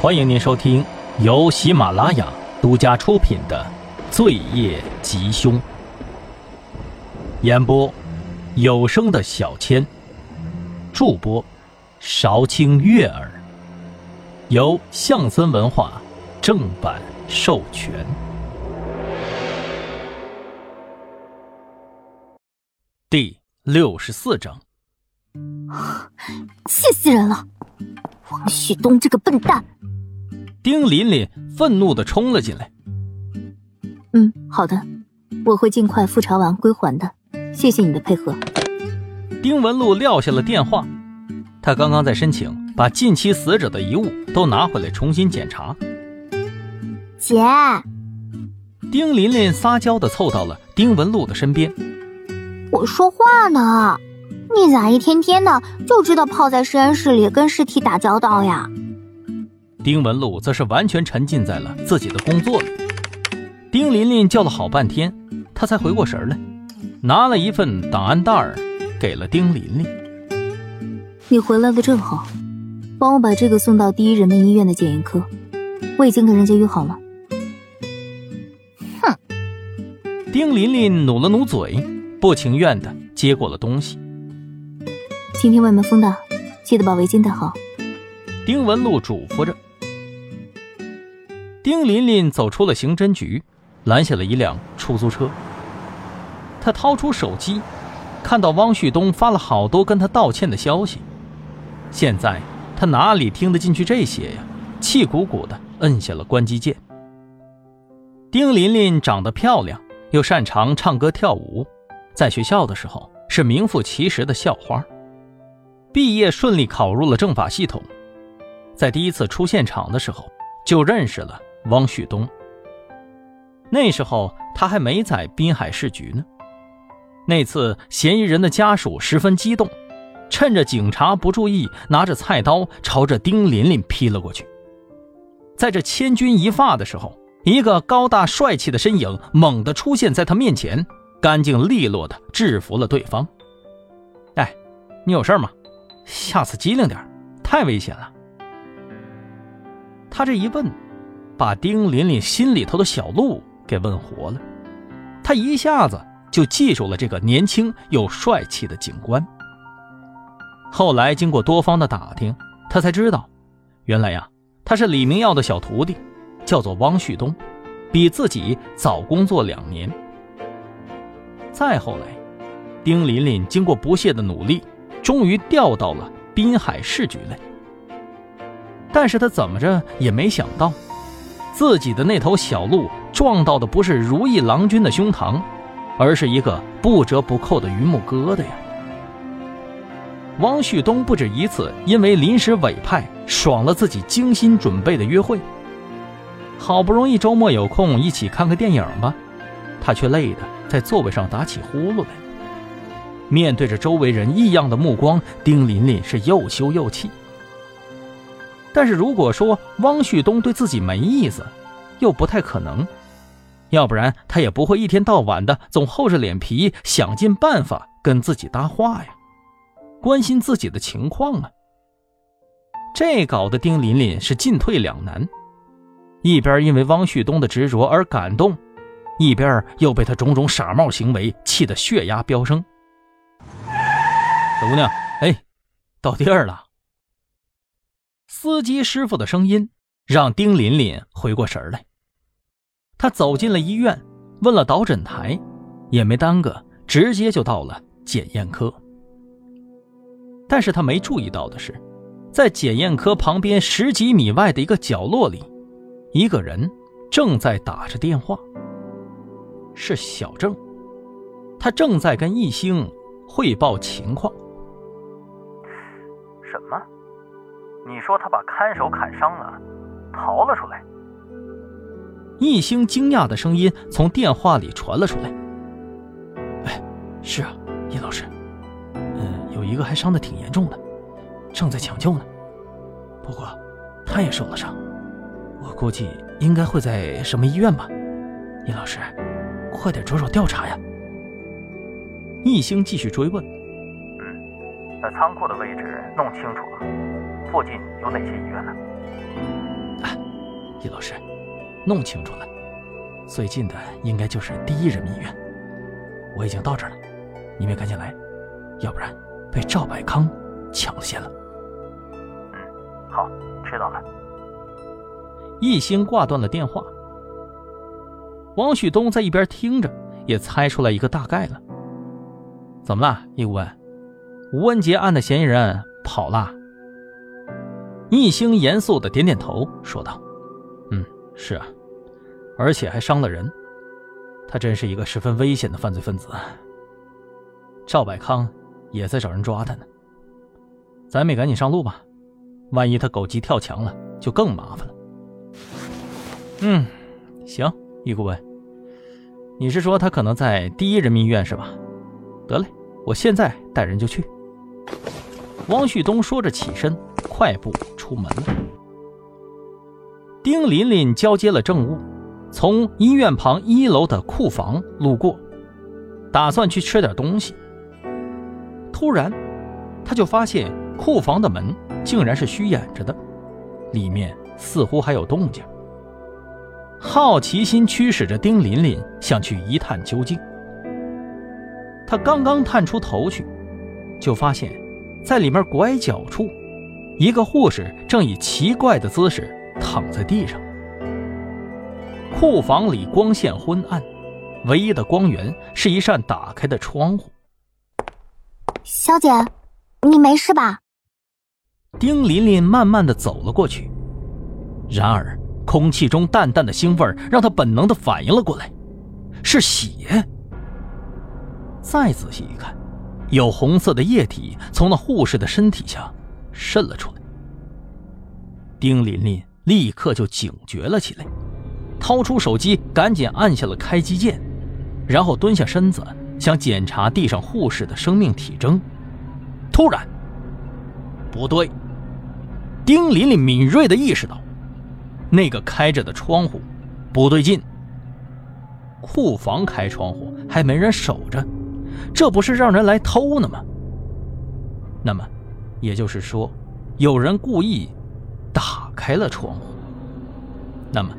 欢迎您收听由喜马拉雅独家出品的《罪业吉凶》，演播有声的小千，助播韶清悦耳，由象森文化正版授权。第六十四章，气死人了！王旭东这个笨蛋！丁琳琳愤怒的冲了进来。嗯，好的，我会尽快复查完归还的。谢谢你的配合。丁文璐撂下了电话，他刚刚在申请把近期死者的遗物都拿回来重新检查。姐，丁琳琳撒娇的凑到了丁文璐的身边。我说话呢，你咋一天天的就知道泡在实验室里跟尸体打交道呀？丁文璐则是完全沉浸在了自己的工作里。丁琳琳叫了好半天，他才回过神来，拿了一份档案袋给了丁琳琳。你回来的正好，帮我把这个送到第一人民医院的检验科，我已经跟人家约好了。哼！丁琳琳努了努嘴，不情愿的接过了东西。今天外面风大，记得把围巾戴好。丁文璐嘱咐着。丁琳琳走出了刑侦局，拦下了一辆出租车。她掏出手机，看到汪旭东发了好多跟他道歉的消息。现在他哪里听得进去这些呀？气鼓鼓的摁下了关机键。丁琳琳长得漂亮，又擅长唱歌跳舞，在学校的时候是名副其实的校花。毕业顺利考入了政法系统，在第一次出现场的时候就认识了。汪旭东。那时候他还没在滨海市局呢。那次嫌疑人的家属十分激动，趁着警察不注意，拿着菜刀朝着丁琳琳劈了过去。在这千钧一发的时候，一个高大帅气的身影猛地出现在他面前，干净利落地制服了对方。哎，你有事吗？下次机灵点，太危险了。他这一问。把丁琳琳心里头的小鹿给问活了，他一下子就记住了这个年轻又帅气的警官。后来经过多方的打听，他才知道，原来呀，他是李明耀的小徒弟，叫做汪旭东，比自己早工作两年。再后来，丁琳琳经过不懈的努力，终于调到了滨海市局来。但是他怎么着也没想到。自己的那头小鹿撞到的不是如意郎君的胸膛，而是一个不折不扣的榆木疙瘩呀！汪旭东不止一次因为临时委派爽了自己精心准备的约会。好不容易周末有空一起看个电影吧，他却累得在座位上打起呼噜来。面对着周围人异样的目光，丁琳琳是又羞又气。但是如果说汪旭东对自己没意思，又不太可能，要不然他也不会一天到晚的总厚着脸皮想尽办法跟自己搭话呀，关心自己的情况啊。这搞得丁琳琳是进退两难，一边因为汪旭东的执着而感动，一边又被他种种傻帽行为气得血压飙升。小姑娘，哎，到地儿了。司机师傅的声音让丁琳琳回过神来。他走进了医院，问了导诊台，也没耽搁，直接就到了检验科。但是他没注意到的是，在检验科旁边十几米外的一个角落里，一个人正在打着电话。是小郑，他正在跟易兴汇报情况。什么？你说他把看守砍伤了，逃了出来。易星惊讶的声音从电话里传了出来。哎，是啊，叶老师，嗯，有一个还伤的挺严重的，正在抢救呢。不过，他也受了伤，我估计应该会在什么医院吧。叶老师，快点着手调查呀。易星继续追问。嗯，在仓库的位置弄清楚了。附近有哪些医院呢？哎，叶老师，弄清楚了，最近的应该就是第一人民医院。我已经到这儿了，你们赶紧来，要不然被赵百康抢先了。嗯，好，知道了。一星挂断了电话。王旭东在一边听着，也猜出来一个大概了。怎么了，叶顾问？吴文杰案的嫌疑人跑了。一星严肃的点点头，说道：“嗯，是啊，而且还伤了人。他真是一个十分危险的犯罪分子。赵百康也在找人抓他呢。咱们也赶紧上路吧，万一他狗急跳墙了，就更麻烦了。”嗯，行，易顾问，你是说他可能在第一人民医院是吧？得嘞，我现在带人就去。汪旭东说着起身，快步出门了。丁琳琳交接了证物，从医院旁一楼的库房路过，打算去吃点东西。突然，他就发现库房的门竟然是虚掩着的，里面似乎还有动静。好奇心驱使着丁琳琳想去一探究竟。他刚刚探出头去，就发现。在里面拐角处，一个护士正以奇怪的姿势躺在地上。库房里光线昏暗，唯一的光源是一扇打开的窗户。小姐，你没事吧？丁琳琳慢慢的走了过去，然而空气中淡淡的腥味让她本能的反应了过来，是血。再仔细一看。有红色的液体从那护士的身体下渗了出来。丁琳琳立刻就警觉了起来，掏出手机，赶紧按下了开机键，然后蹲下身子想检查地上护士的生命体征。突然，不对，丁琳琳敏锐的意识到，那个开着的窗户不对劲。库房开窗户还没人守着。这不是让人来偷呢吗？那么，也就是说，有人故意打开了窗户。那么，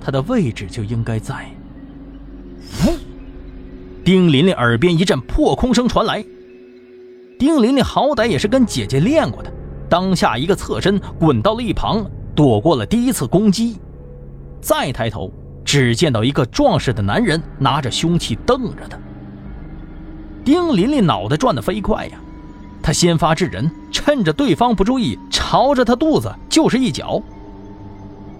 他的位置就应该在……丁琳琳耳边一阵破空声传来。丁琳琳好歹也是跟姐姐练过的，当下一个侧身滚到了一旁，躲过了第一次攻击。再抬头，只见到一个壮实的男人拿着凶器瞪着他。丁琳琳脑袋转得飞快呀，她先发制人，趁着对方不注意，朝着他肚子就是一脚。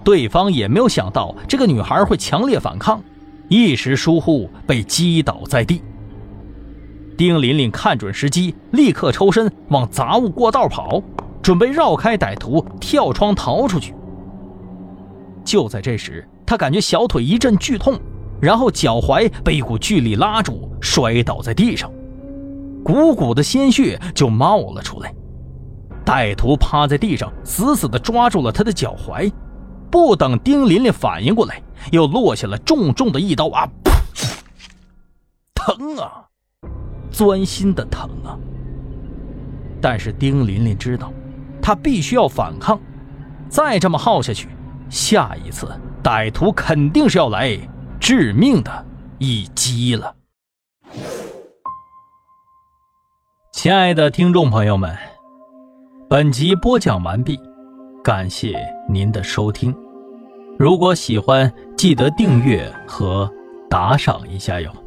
对方也没有想到这个女孩会强烈反抗，一时疏忽被击倒在地。丁琳琳看准时机，立刻抽身往杂物过道跑，准备绕开歹徒，跳窗逃出去。就在这时，她感觉小腿一阵剧痛。然后脚踝被一股巨力拉住，摔倒在地上，鼓鼓的鲜血就冒了出来。歹徒趴在地上，死死地抓住了他的脚踝，不等丁琳琳反应过来，又落下了重重的一刀啊！疼啊，钻心的疼啊！但是丁琳琳知道，她必须要反抗，再这么耗下去，下一次歹徒肯定是要来。致命的一击了，亲爱的听众朋友们，本集播讲完毕，感谢您的收听。如果喜欢，记得订阅和打赏一下哟。